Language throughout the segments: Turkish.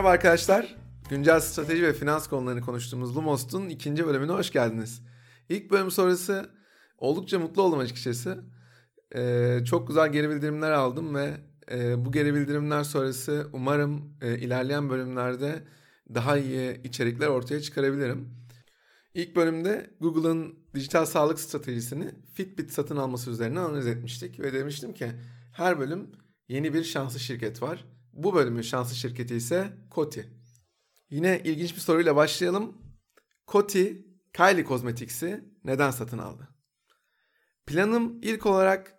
Merhaba arkadaşlar. Güncel strateji ve finans konularını konuştuğumuz Lumos'un ikinci bölümüne hoş geldiniz. İlk bölüm sonrası oldukça mutlu oldum açıkçası. Ee, çok güzel geri bildirimler aldım ve e, bu geri bildirimler sonrası umarım e, ilerleyen bölümlerde daha iyi içerikler ortaya çıkarabilirim. İlk bölümde Google'ın dijital sağlık stratejisini Fitbit satın alması üzerine analiz etmiştik ve demiştim ki her bölüm yeni bir şanslı şirket var. Bu bölümün şanslı şirketi ise Coty. Yine ilginç bir soruyla başlayalım. Coty, Kylie Cosmetics'i neden satın aldı? Planım ilk olarak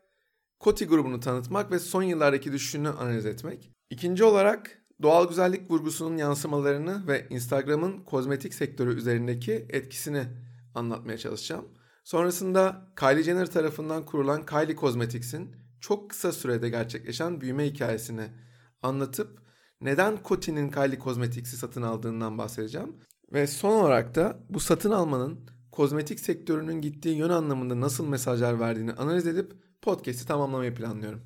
Coty grubunu tanıtmak ve son yıllardaki düşüşünü analiz etmek. İkinci olarak doğal güzellik vurgusunun yansımalarını ve Instagram'ın kozmetik sektörü üzerindeki etkisini anlatmaya çalışacağım. Sonrasında Kylie Jenner tarafından kurulan Kylie Cosmetics'in çok kısa sürede gerçekleşen büyüme hikayesini anlatıp neden Coty'nin Kylie Cosmetics'i satın aldığından bahsedeceğim. Ve son olarak da bu satın almanın kozmetik sektörünün gittiği yön anlamında nasıl mesajlar verdiğini analiz edip podcast'i tamamlamayı planlıyorum.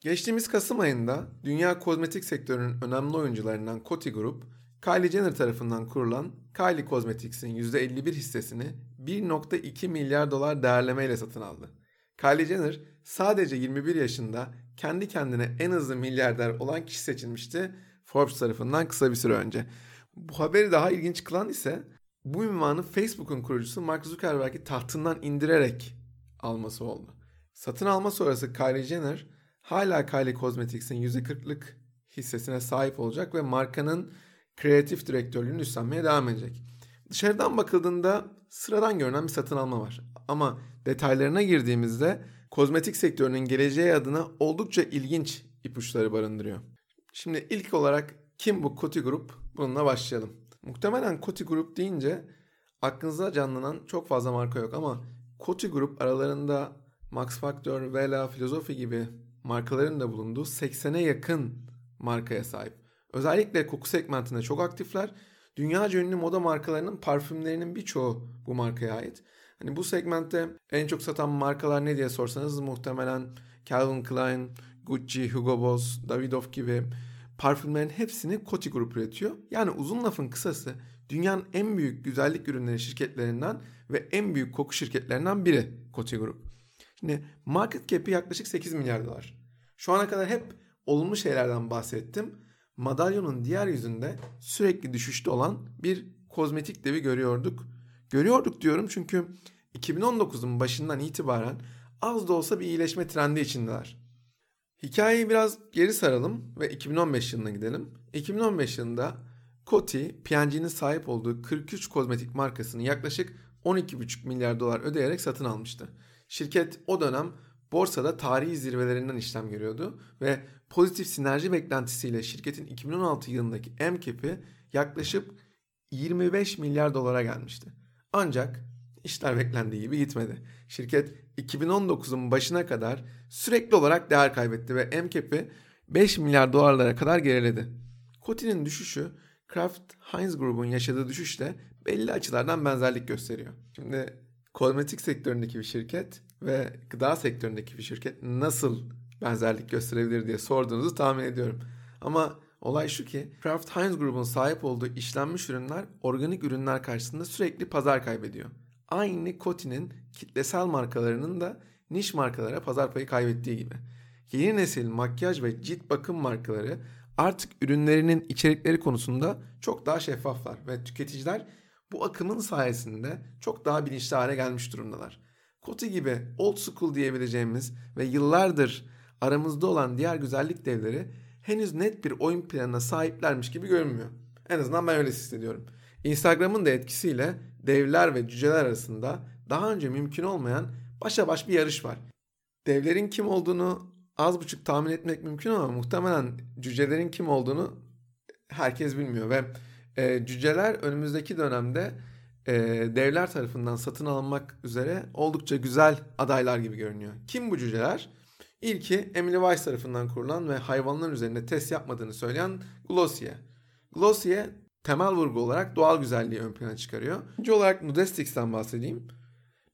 Geçtiğimiz Kasım ayında dünya kozmetik sektörünün önemli oyuncularından Coty Group, Kylie Jenner tarafından kurulan Kylie Cosmetics'in %51 hissesini 1.2 milyar dolar değerlemeyle satın aldı. Kylie Jenner sadece 21 yaşında kendi kendine en hızlı milyarder olan kişi seçilmişti Forbes tarafından kısa bir süre önce. Bu haberi daha ilginç kılan ise bu ünvanı Facebook'un kurucusu Mark Zuckerberg'i tahtından indirerek alması oldu. Satın alma sonrası Kylie Jenner hala Kylie Cosmetics'in %40'lık hissesine sahip olacak ve markanın kreatif direktörlüğünü üstlenmeye devam edecek. Dışarıdan bakıldığında sıradan görünen bir satın alma var. Ama detaylarına girdiğimizde kozmetik sektörünün geleceği adına oldukça ilginç ipuçları barındırıyor. Şimdi ilk olarak kim bu Coty Group? Bununla başlayalım. Muhtemelen Coty Group deyince aklınıza canlanan çok fazla marka yok ama Coty Group aralarında Max Factor, Vela, Filozofi gibi markaların da bulunduğu 80'e yakın markaya sahip. Özellikle koku segmentinde çok aktifler. Dünyaca ünlü moda markalarının parfümlerinin birçoğu bu markaya ait. Hani bu segmentte en çok satan markalar ne diye sorsanız muhtemelen Calvin Klein, Gucci, Hugo Boss, Davidoff gibi parfümlerin hepsini Coty Group üretiyor. Yani uzun lafın kısası dünyanın en büyük güzellik ürünleri şirketlerinden ve en büyük koku şirketlerinden biri Coty Group. Şimdi market cap'i yaklaşık 8 milyar dolar. Şu ana kadar hep olumlu şeylerden bahsettim. Madalyonun diğer yüzünde sürekli düşüşte olan bir kozmetik devi görüyorduk. Görüyorduk diyorum çünkü 2019'un başından itibaren az da olsa bir iyileşme trendi içindeler. Hikayeyi biraz geri saralım ve 2015 yılına gidelim. 2015 yılında Coty, P&G'nin sahip olduğu 43 kozmetik markasını yaklaşık 12,5 milyar dolar ödeyerek satın almıştı. Şirket o dönem borsada tarihi zirvelerinden işlem görüyordu ve pozitif sinerji beklentisiyle şirketin 2016 yılındaki MCAP'i yaklaşık 25 milyar dolara gelmişti. Ancak işler beklendiği gibi gitmedi. Şirket 2019'un başına kadar sürekli olarak değer kaybetti ve MCAP'i 5 milyar dolarlara kadar geriledi. Coty'nin düşüşü Kraft Heinz grubun yaşadığı düşüşle belli açılardan benzerlik gösteriyor. Şimdi kozmetik sektöründeki bir şirket ve gıda sektöründeki bir şirket nasıl benzerlik gösterebilir diye sorduğunuzu tahmin ediyorum. Ama olay şu ki Kraft Heinz grubun sahip olduğu işlenmiş ürünler organik ürünler karşısında sürekli pazar kaybediyor. Aynı Coty'nin kitlesel markalarının da niş markalara pazar payı kaybettiği gibi. Yeni nesil makyaj ve cilt bakım markaları artık ürünlerinin içerikleri konusunda çok daha şeffaflar ve tüketiciler bu akımın sayesinde çok daha bilinçli hale gelmiş durumdalar. Coty gibi old school diyebileceğimiz ve yıllardır aramızda olan diğer güzellik devleri henüz net bir oyun planına sahiplermiş gibi görünmüyor. En azından ben öyle hissediyorum. Instagram'ın da etkisiyle devler ve cüceler arasında daha önce mümkün olmayan başa baş bir yarış var. Devlerin kim olduğunu az buçuk tahmin etmek mümkün ama muhtemelen cücelerin kim olduğunu herkes bilmiyor ve e, cüceler önümüzdeki dönemde e, devler tarafından satın alınmak üzere oldukça güzel adaylar gibi görünüyor. Kim bu cüceler? İlki Emily Weiss tarafından kurulan ve hayvanlar üzerinde test yapmadığını söyleyen Glossier. Glossier temel vurgu olarak doğal güzelliği ön plana çıkarıyor. İkinci olarak Nudestix'ten bahsedeyim.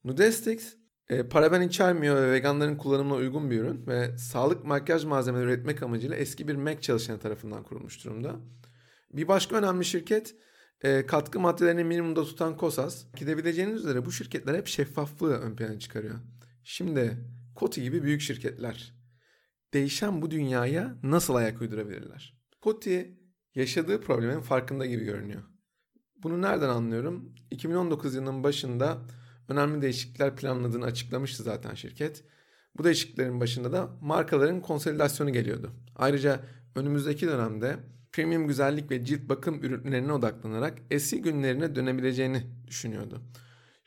Nudestix e, paraben içermiyor ve veganların kullanımına uygun bir ürün ve sağlık makyaj malzemeleri üretmek amacıyla eski bir MAC çalışanı tarafından kurulmuş durumda. Bir başka önemli şirket e, katkı maddelerini minimumda tutan Kosas. Gidebileceğiniz üzere bu şirketler hep şeffaflığı ön plana çıkarıyor. Şimdi Koti gibi büyük şirketler değişen bu dünyaya nasıl ayak uydurabilirler? Koti yaşadığı problemin farkında gibi görünüyor. Bunu nereden anlıyorum? 2019 yılının başında önemli değişiklikler planladığını açıklamıştı zaten şirket. Bu değişikliklerin başında da markaların konsolidasyonu geliyordu. Ayrıca önümüzdeki dönemde premium güzellik ve cilt bakım ürünlerine odaklanarak eski günlerine dönebileceğini düşünüyordu.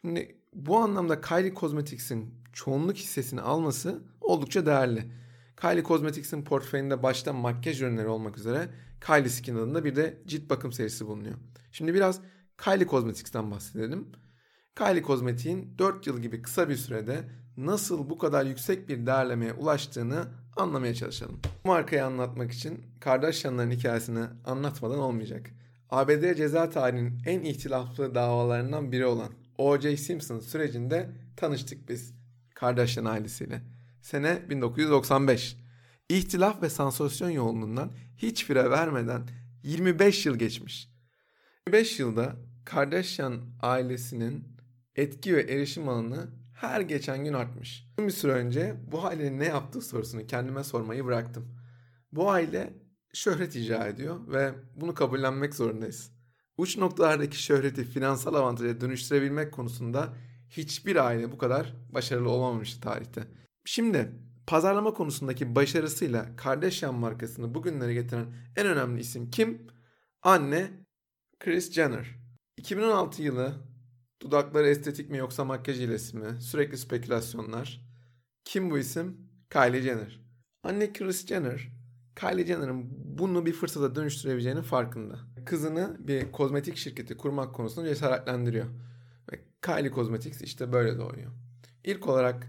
Şimdi bu anlamda Kylie Cosmetics'in çoğunluk hissesini alması oldukça değerli. Kylie Cosmetics'in portföyünde başta makyaj ürünleri olmak üzere Kylie Skin adında bir de cilt bakım serisi bulunuyor. Şimdi biraz Kylie Cosmetics'ten bahsedelim. Kylie Cosmetics'in 4 yıl gibi kısa bir sürede nasıl bu kadar yüksek bir değerlemeye ulaştığını anlamaya çalışalım. Bu markayı anlatmak için Kardashian'ların hikayesini anlatmadan olmayacak. ABD ceza tarihinin en ihtilaflı davalarından biri olan O.J. Simpson sürecinde tanıştık biz Kardashian ailesiyle. Sene 1995. İhtilaf ve sansasyon yoğunluğundan hiç fire vermeden 25 yıl geçmiş. 25 yılda Kardashian ailesinin etki ve erişim alanı her geçen gün artmış. Bir süre önce bu ailenin ne yaptığı sorusunu kendime sormayı bıraktım. Bu aile şöhret icra ediyor ve bunu kabullenmek zorundayız. Uç noktalardaki şöhreti finansal avantaja dönüştürebilmek konusunda hiçbir aile bu kadar başarılı olamamıştı tarihte. Şimdi pazarlama konusundaki başarısıyla Kardashian markasını bugünlere getiren en önemli isim kim? Anne Kris Jenner. 2016 yılı dudakları estetik mi yoksa makyaj ilesi mi? Sürekli spekülasyonlar. Kim bu isim? Kylie Jenner. Anne Kris Jenner, Kylie Jenner'ın bunu bir fırsata dönüştürebileceğinin farkında. Kızını bir kozmetik şirketi kurmak konusunda cesaretlendiriyor. Kylie Cosmetics işte böyle doğuyor. İlk olarak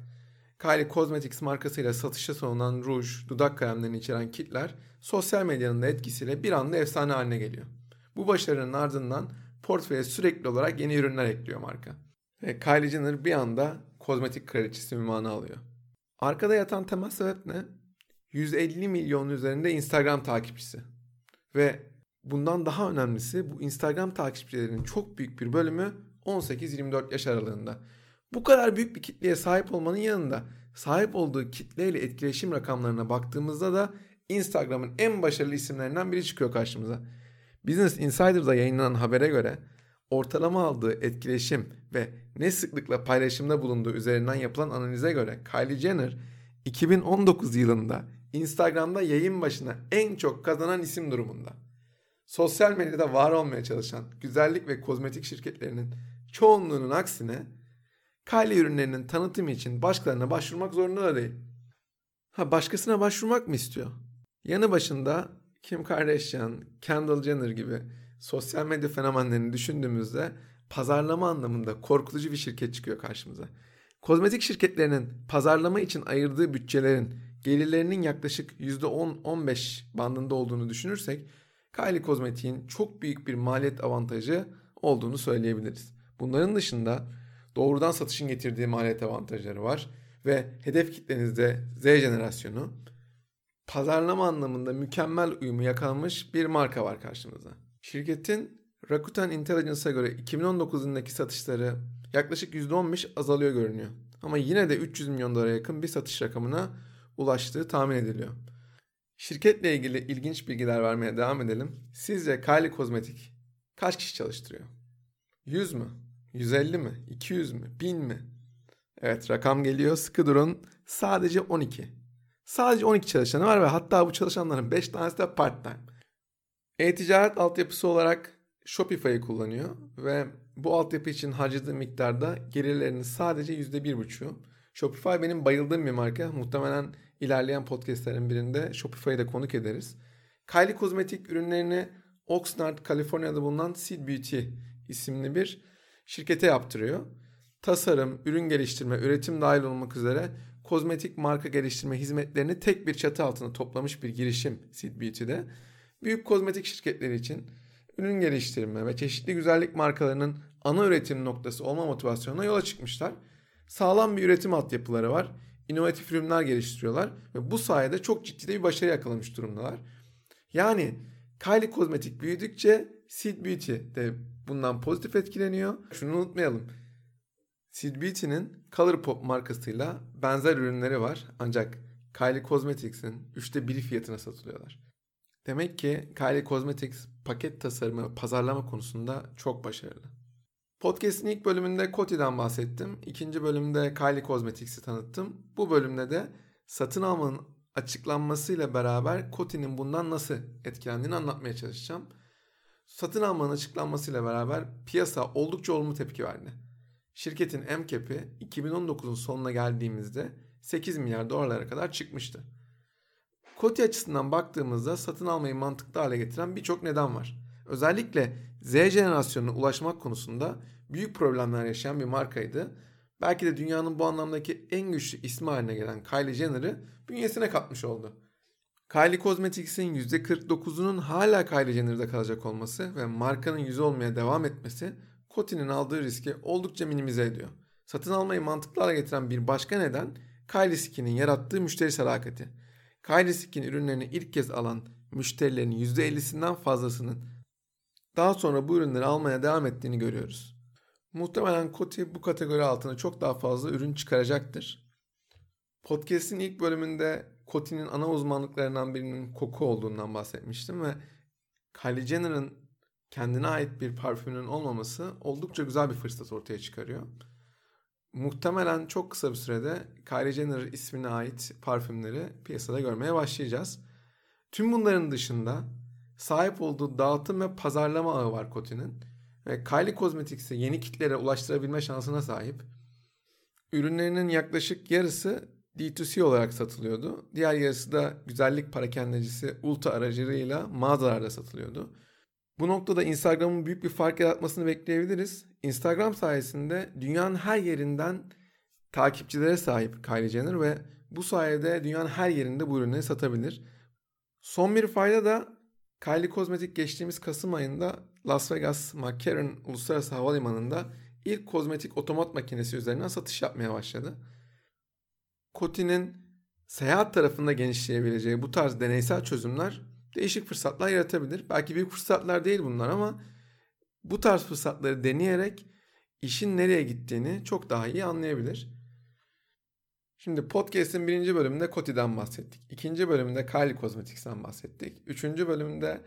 Kylie Cosmetics markasıyla satışa sunulan ruj, dudak kremlerini içeren kitler sosyal medyanın da etkisiyle bir anda efsane haline geliyor. Bu başarının ardından portföye sürekli olarak yeni ürünler ekliyor marka. Ve Kylie Jenner bir anda kozmetik kraliçesi ünvanı alıyor. Arkada yatan temel sebep ne? 150 milyon üzerinde Instagram takipçisi. Ve bundan daha önemlisi bu Instagram takipçilerinin çok büyük bir bölümü 18-24 yaş aralığında. Bu kadar büyük bir kitleye sahip olmanın yanında sahip olduğu kitleyle etkileşim rakamlarına baktığımızda da Instagram'ın en başarılı isimlerinden biri çıkıyor karşımıza. Business Insider'da yayınlanan habere göre ortalama aldığı etkileşim ve ne sıklıkla paylaşımda bulunduğu üzerinden yapılan analize göre Kylie Jenner 2019 yılında Instagram'da yayın başına en çok kazanan isim durumunda. Sosyal medyada var olmaya çalışan güzellik ve kozmetik şirketlerinin çoğunluğunun aksine Kylie ürünlerinin tanıtımı için başkalarına başvurmak zorunda da değil. Ha başkasına başvurmak mı istiyor? Yanı başında Kim Kardashian, Kendall Jenner gibi sosyal medya fenomenlerini düşündüğümüzde pazarlama anlamında korkutucu bir şirket çıkıyor karşımıza. Kozmetik şirketlerinin pazarlama için ayırdığı bütçelerin gelirlerinin yaklaşık %10-15 bandında olduğunu düşünürsek Kylie Kozmetik'in çok büyük bir maliyet avantajı olduğunu söyleyebiliriz. Bunların dışında doğrudan satışın getirdiği maliyet avantajları var ve hedef kitlenizde Z jenerasyonu pazarlama anlamında mükemmel uyumu yakalamış bir marka var karşımızda. Şirketin Rakuten Intelligence'a göre 2019 yılındaki satışları yaklaşık %15 azalıyor görünüyor. Ama yine de 300 milyon dolara yakın bir satış rakamına ulaştığı tahmin ediliyor. Şirketle ilgili ilginç bilgiler vermeye devam edelim. Sizce Kylie Kozmetik kaç kişi çalıştırıyor? 100 mü? 150 mi? 200 mü? 1000 mi? Evet rakam geliyor sıkı durun. Sadece 12. Sadece 12 çalışanı var ve hatta bu çalışanların 5 tanesi de part time. E-ticaret altyapısı olarak Shopify'ı kullanıyor ve bu altyapı için harcadığı miktarda gelirlerinin sadece %1,5'u. Shopify benim bayıldığım bir marka. Muhtemelen ilerleyen podcastlerin birinde Shopify'ı da konuk ederiz. Kylie kozmetik ürünlerini Oxnard, Kaliforniya'da bulunan Seed Beauty isimli bir şirkete yaptırıyor. Tasarım, ürün geliştirme, üretim dahil olmak üzere kozmetik marka geliştirme hizmetlerini tek bir çatı altında toplamış bir girişim Seed Beauty'de. Büyük kozmetik şirketleri için ürün geliştirme ve çeşitli güzellik markalarının ana üretim noktası olma motivasyonuna yola çıkmışlar. Sağlam bir üretim altyapıları var. İnovatif ürünler geliştiriyorlar ve bu sayede çok ciddi bir başarı yakalamış durumdalar. Yani Kylie Kozmetik büyüdükçe Seed Beauty de bundan pozitif etkileniyor. Şunu unutmayalım. Seed Beauty'nin Colourpop markasıyla benzer ürünleri var. Ancak Kylie Cosmetics'in üçte biri fiyatına satılıyorlar. Demek ki Kylie Cosmetics paket tasarımı ve pazarlama konusunda çok başarılı. Podcast'in ilk bölümünde Coty'den bahsettim. İkinci bölümde Kylie Cosmetics'i tanıttım. Bu bölümde de satın almanın açıklanmasıyla beraber Coty'nin bundan nasıl etkilendiğini anlatmaya çalışacağım. Satın almanın açıklanmasıyla beraber piyasa oldukça olumlu tepki verdi. Şirketin MCAP'i 2019'un sonuna geldiğimizde 8 milyar dolarlara kadar çıkmıştı. Coty açısından baktığımızda satın almayı mantıklı hale getiren birçok neden var. Özellikle Z jenerasyonuna ulaşmak konusunda büyük problemler yaşayan bir markaydı. Belki de dünyanın bu anlamdaki en güçlü ismi haline gelen Kylie Jenner'ı bünyesine katmış oldu. Kylie Cosmetics'in %49'unun hala Kylie Jenner'da kalacak olması ve markanın yüzü olmaya devam etmesi Coty'nin aldığı riski oldukça minimize ediyor. Satın almayı mantıklı getiren bir başka neden Kylie Skin'in yarattığı müşteri sadakati. Kylie Skin ürünlerini ilk kez alan müşterilerin %50'sinden fazlasının daha sonra bu ürünleri almaya devam ettiğini görüyoruz. Muhtemelen Coty bu kategori altına çok daha fazla ürün çıkaracaktır. Podcast'in ilk bölümünde Coty'nin ana uzmanlıklarından birinin koku olduğundan bahsetmiştim ve Kylie Jenner'ın kendine ait bir parfümünün olmaması oldukça güzel bir fırsat ortaya çıkarıyor. Muhtemelen çok kısa bir sürede Kylie Jenner ismine ait parfümleri piyasada görmeye başlayacağız. Tüm bunların dışında sahip olduğu dağıtım ve pazarlama ağı var Coty'nin Kylie Cosmetics'i yeni kitlere ulaştırabilme şansına sahip. Ürünlerinin yaklaşık yarısı D2C olarak satılıyordu. Diğer yarısı da güzellik parakendecisi Ulta aracılığıyla mağazalarda satılıyordu. Bu noktada Instagram'ın büyük bir fark yaratmasını bekleyebiliriz. Instagram sayesinde dünyanın her yerinden takipçilere sahip Kylie Jenner ve bu sayede dünyanın her yerinde bu ürünleri satabilir. Son bir fayda da Kylie Kozmetik geçtiğimiz Kasım ayında Las Vegas McCarran Uluslararası Havalimanı'nda ilk kozmetik otomat makinesi üzerinden satış yapmaya başladı. Coty'nin seyahat tarafında genişleyebileceği bu tarz deneysel çözümler değişik fırsatlar yaratabilir. Belki büyük fırsatlar değil bunlar ama bu tarz fırsatları deneyerek işin nereye gittiğini çok daha iyi anlayabilir. Şimdi podcast'in birinci bölümünde Coty'den bahsettik. İkinci bölümünde Kylie Cosmetics'ten bahsettik. Üçüncü bölümde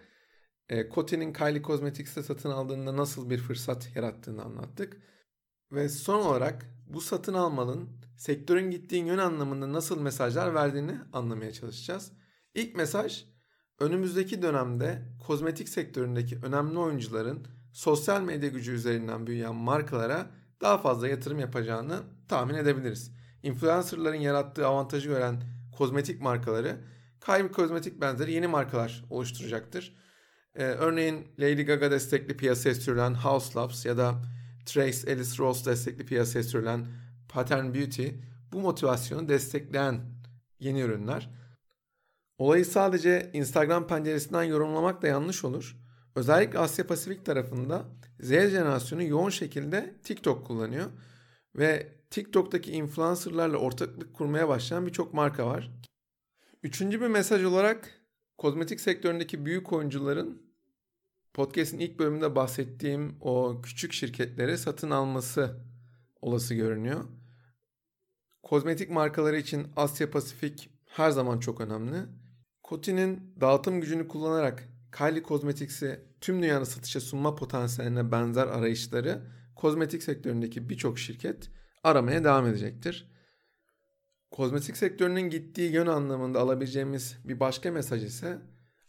e, Coty'nin Kylie Cosmetics'te satın aldığında nasıl bir fırsat yarattığını anlattık. Ve son olarak bu satın almanın sektörün gittiği yön anlamında nasıl mesajlar verdiğini anlamaya çalışacağız. İlk mesaj önümüzdeki dönemde kozmetik sektöründeki önemli oyuncuların sosyal medya gücü üzerinden büyüyen markalara daha fazla yatırım yapacağını tahmin edebiliriz. Influencerların yarattığı avantajı gören kozmetik markaları Kylie Kozmetik benzeri yeni markalar oluşturacaktır. Ee, örneğin Lady Gaga destekli piyasaya sürülen House Labs ya da Trace Ellis Ross destekli piyasaya sürülen Pattern Beauty bu motivasyonu destekleyen yeni ürünler. Olayı sadece Instagram penceresinden yorumlamak da yanlış olur. Özellikle Asya Pasifik tarafında Z jenerasyonu yoğun şekilde TikTok kullanıyor ve TikTok'taki influencerlarla ortaklık kurmaya başlayan birçok marka var. Üçüncü bir mesaj olarak kozmetik sektöründeki büyük oyuncuların podcast'in ilk bölümünde bahsettiğim o küçük şirketleri satın alması olası görünüyor. Kozmetik markaları için Asya Pasifik her zaman çok önemli. Coty'nin dağıtım gücünü kullanarak Kylie Cosmetics'i tüm dünyada satışa sunma potansiyeline benzer arayışları kozmetik sektöründeki birçok şirket aramaya devam edecektir. Kozmetik sektörünün gittiği yön anlamında alabileceğimiz bir başka mesaj ise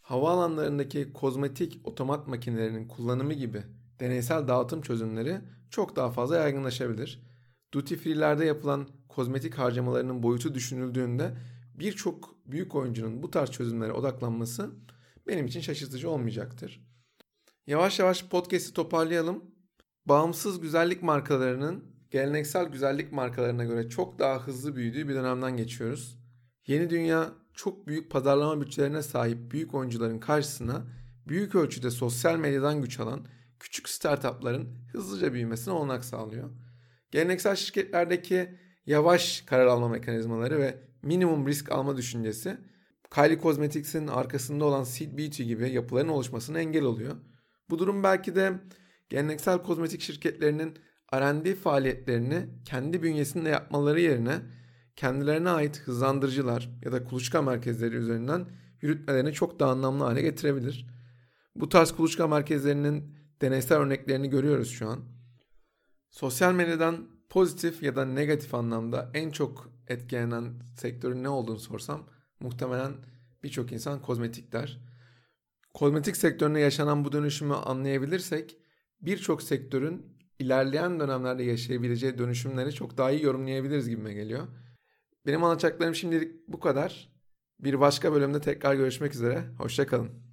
havaalanlarındaki kozmetik otomat makinelerinin kullanımı gibi deneysel dağıtım çözümleri çok daha fazla yaygınlaşabilir. Duty free'lerde yapılan kozmetik harcamalarının boyutu düşünüldüğünde birçok büyük oyuncunun bu tarz çözümlere odaklanması benim için şaşırtıcı olmayacaktır. Yavaş yavaş podcast'i toparlayalım. Bağımsız güzellik markalarının geleneksel güzellik markalarına göre çok daha hızlı büyüdüğü bir dönemden geçiyoruz. Yeni dünya çok büyük pazarlama bütçelerine sahip büyük oyuncuların karşısına büyük ölçüde sosyal medyadan güç alan küçük startupların hızlıca büyümesine olanak sağlıyor. Geleneksel şirketlerdeki yavaş karar alma mekanizmaları ve minimum risk alma düşüncesi Kylie Cosmetics'in arkasında olan Seed Beauty gibi yapıların oluşmasına engel oluyor. Bu durum belki de geleneksel kozmetik şirketlerinin R&D faaliyetlerini kendi bünyesinde yapmaları yerine kendilerine ait hızlandırıcılar ya da kuluçka merkezleri üzerinden yürütmelerini çok daha anlamlı hale getirebilir. Bu tarz kuluçka merkezlerinin deneysel örneklerini görüyoruz şu an. Sosyal medyadan pozitif ya da negatif anlamda en çok etkilenen sektörün ne olduğunu sorsam muhtemelen birçok insan kozmetik der. Kozmetik sektörüne yaşanan bu dönüşümü anlayabilirsek birçok sektörün ilerleyen dönemlerde yaşayabileceği dönüşümleri çok daha iyi yorumlayabiliriz gibime geliyor. Benim anlatacaklarım şimdilik bu kadar. Bir başka bölümde tekrar görüşmek üzere. Hoşçakalın.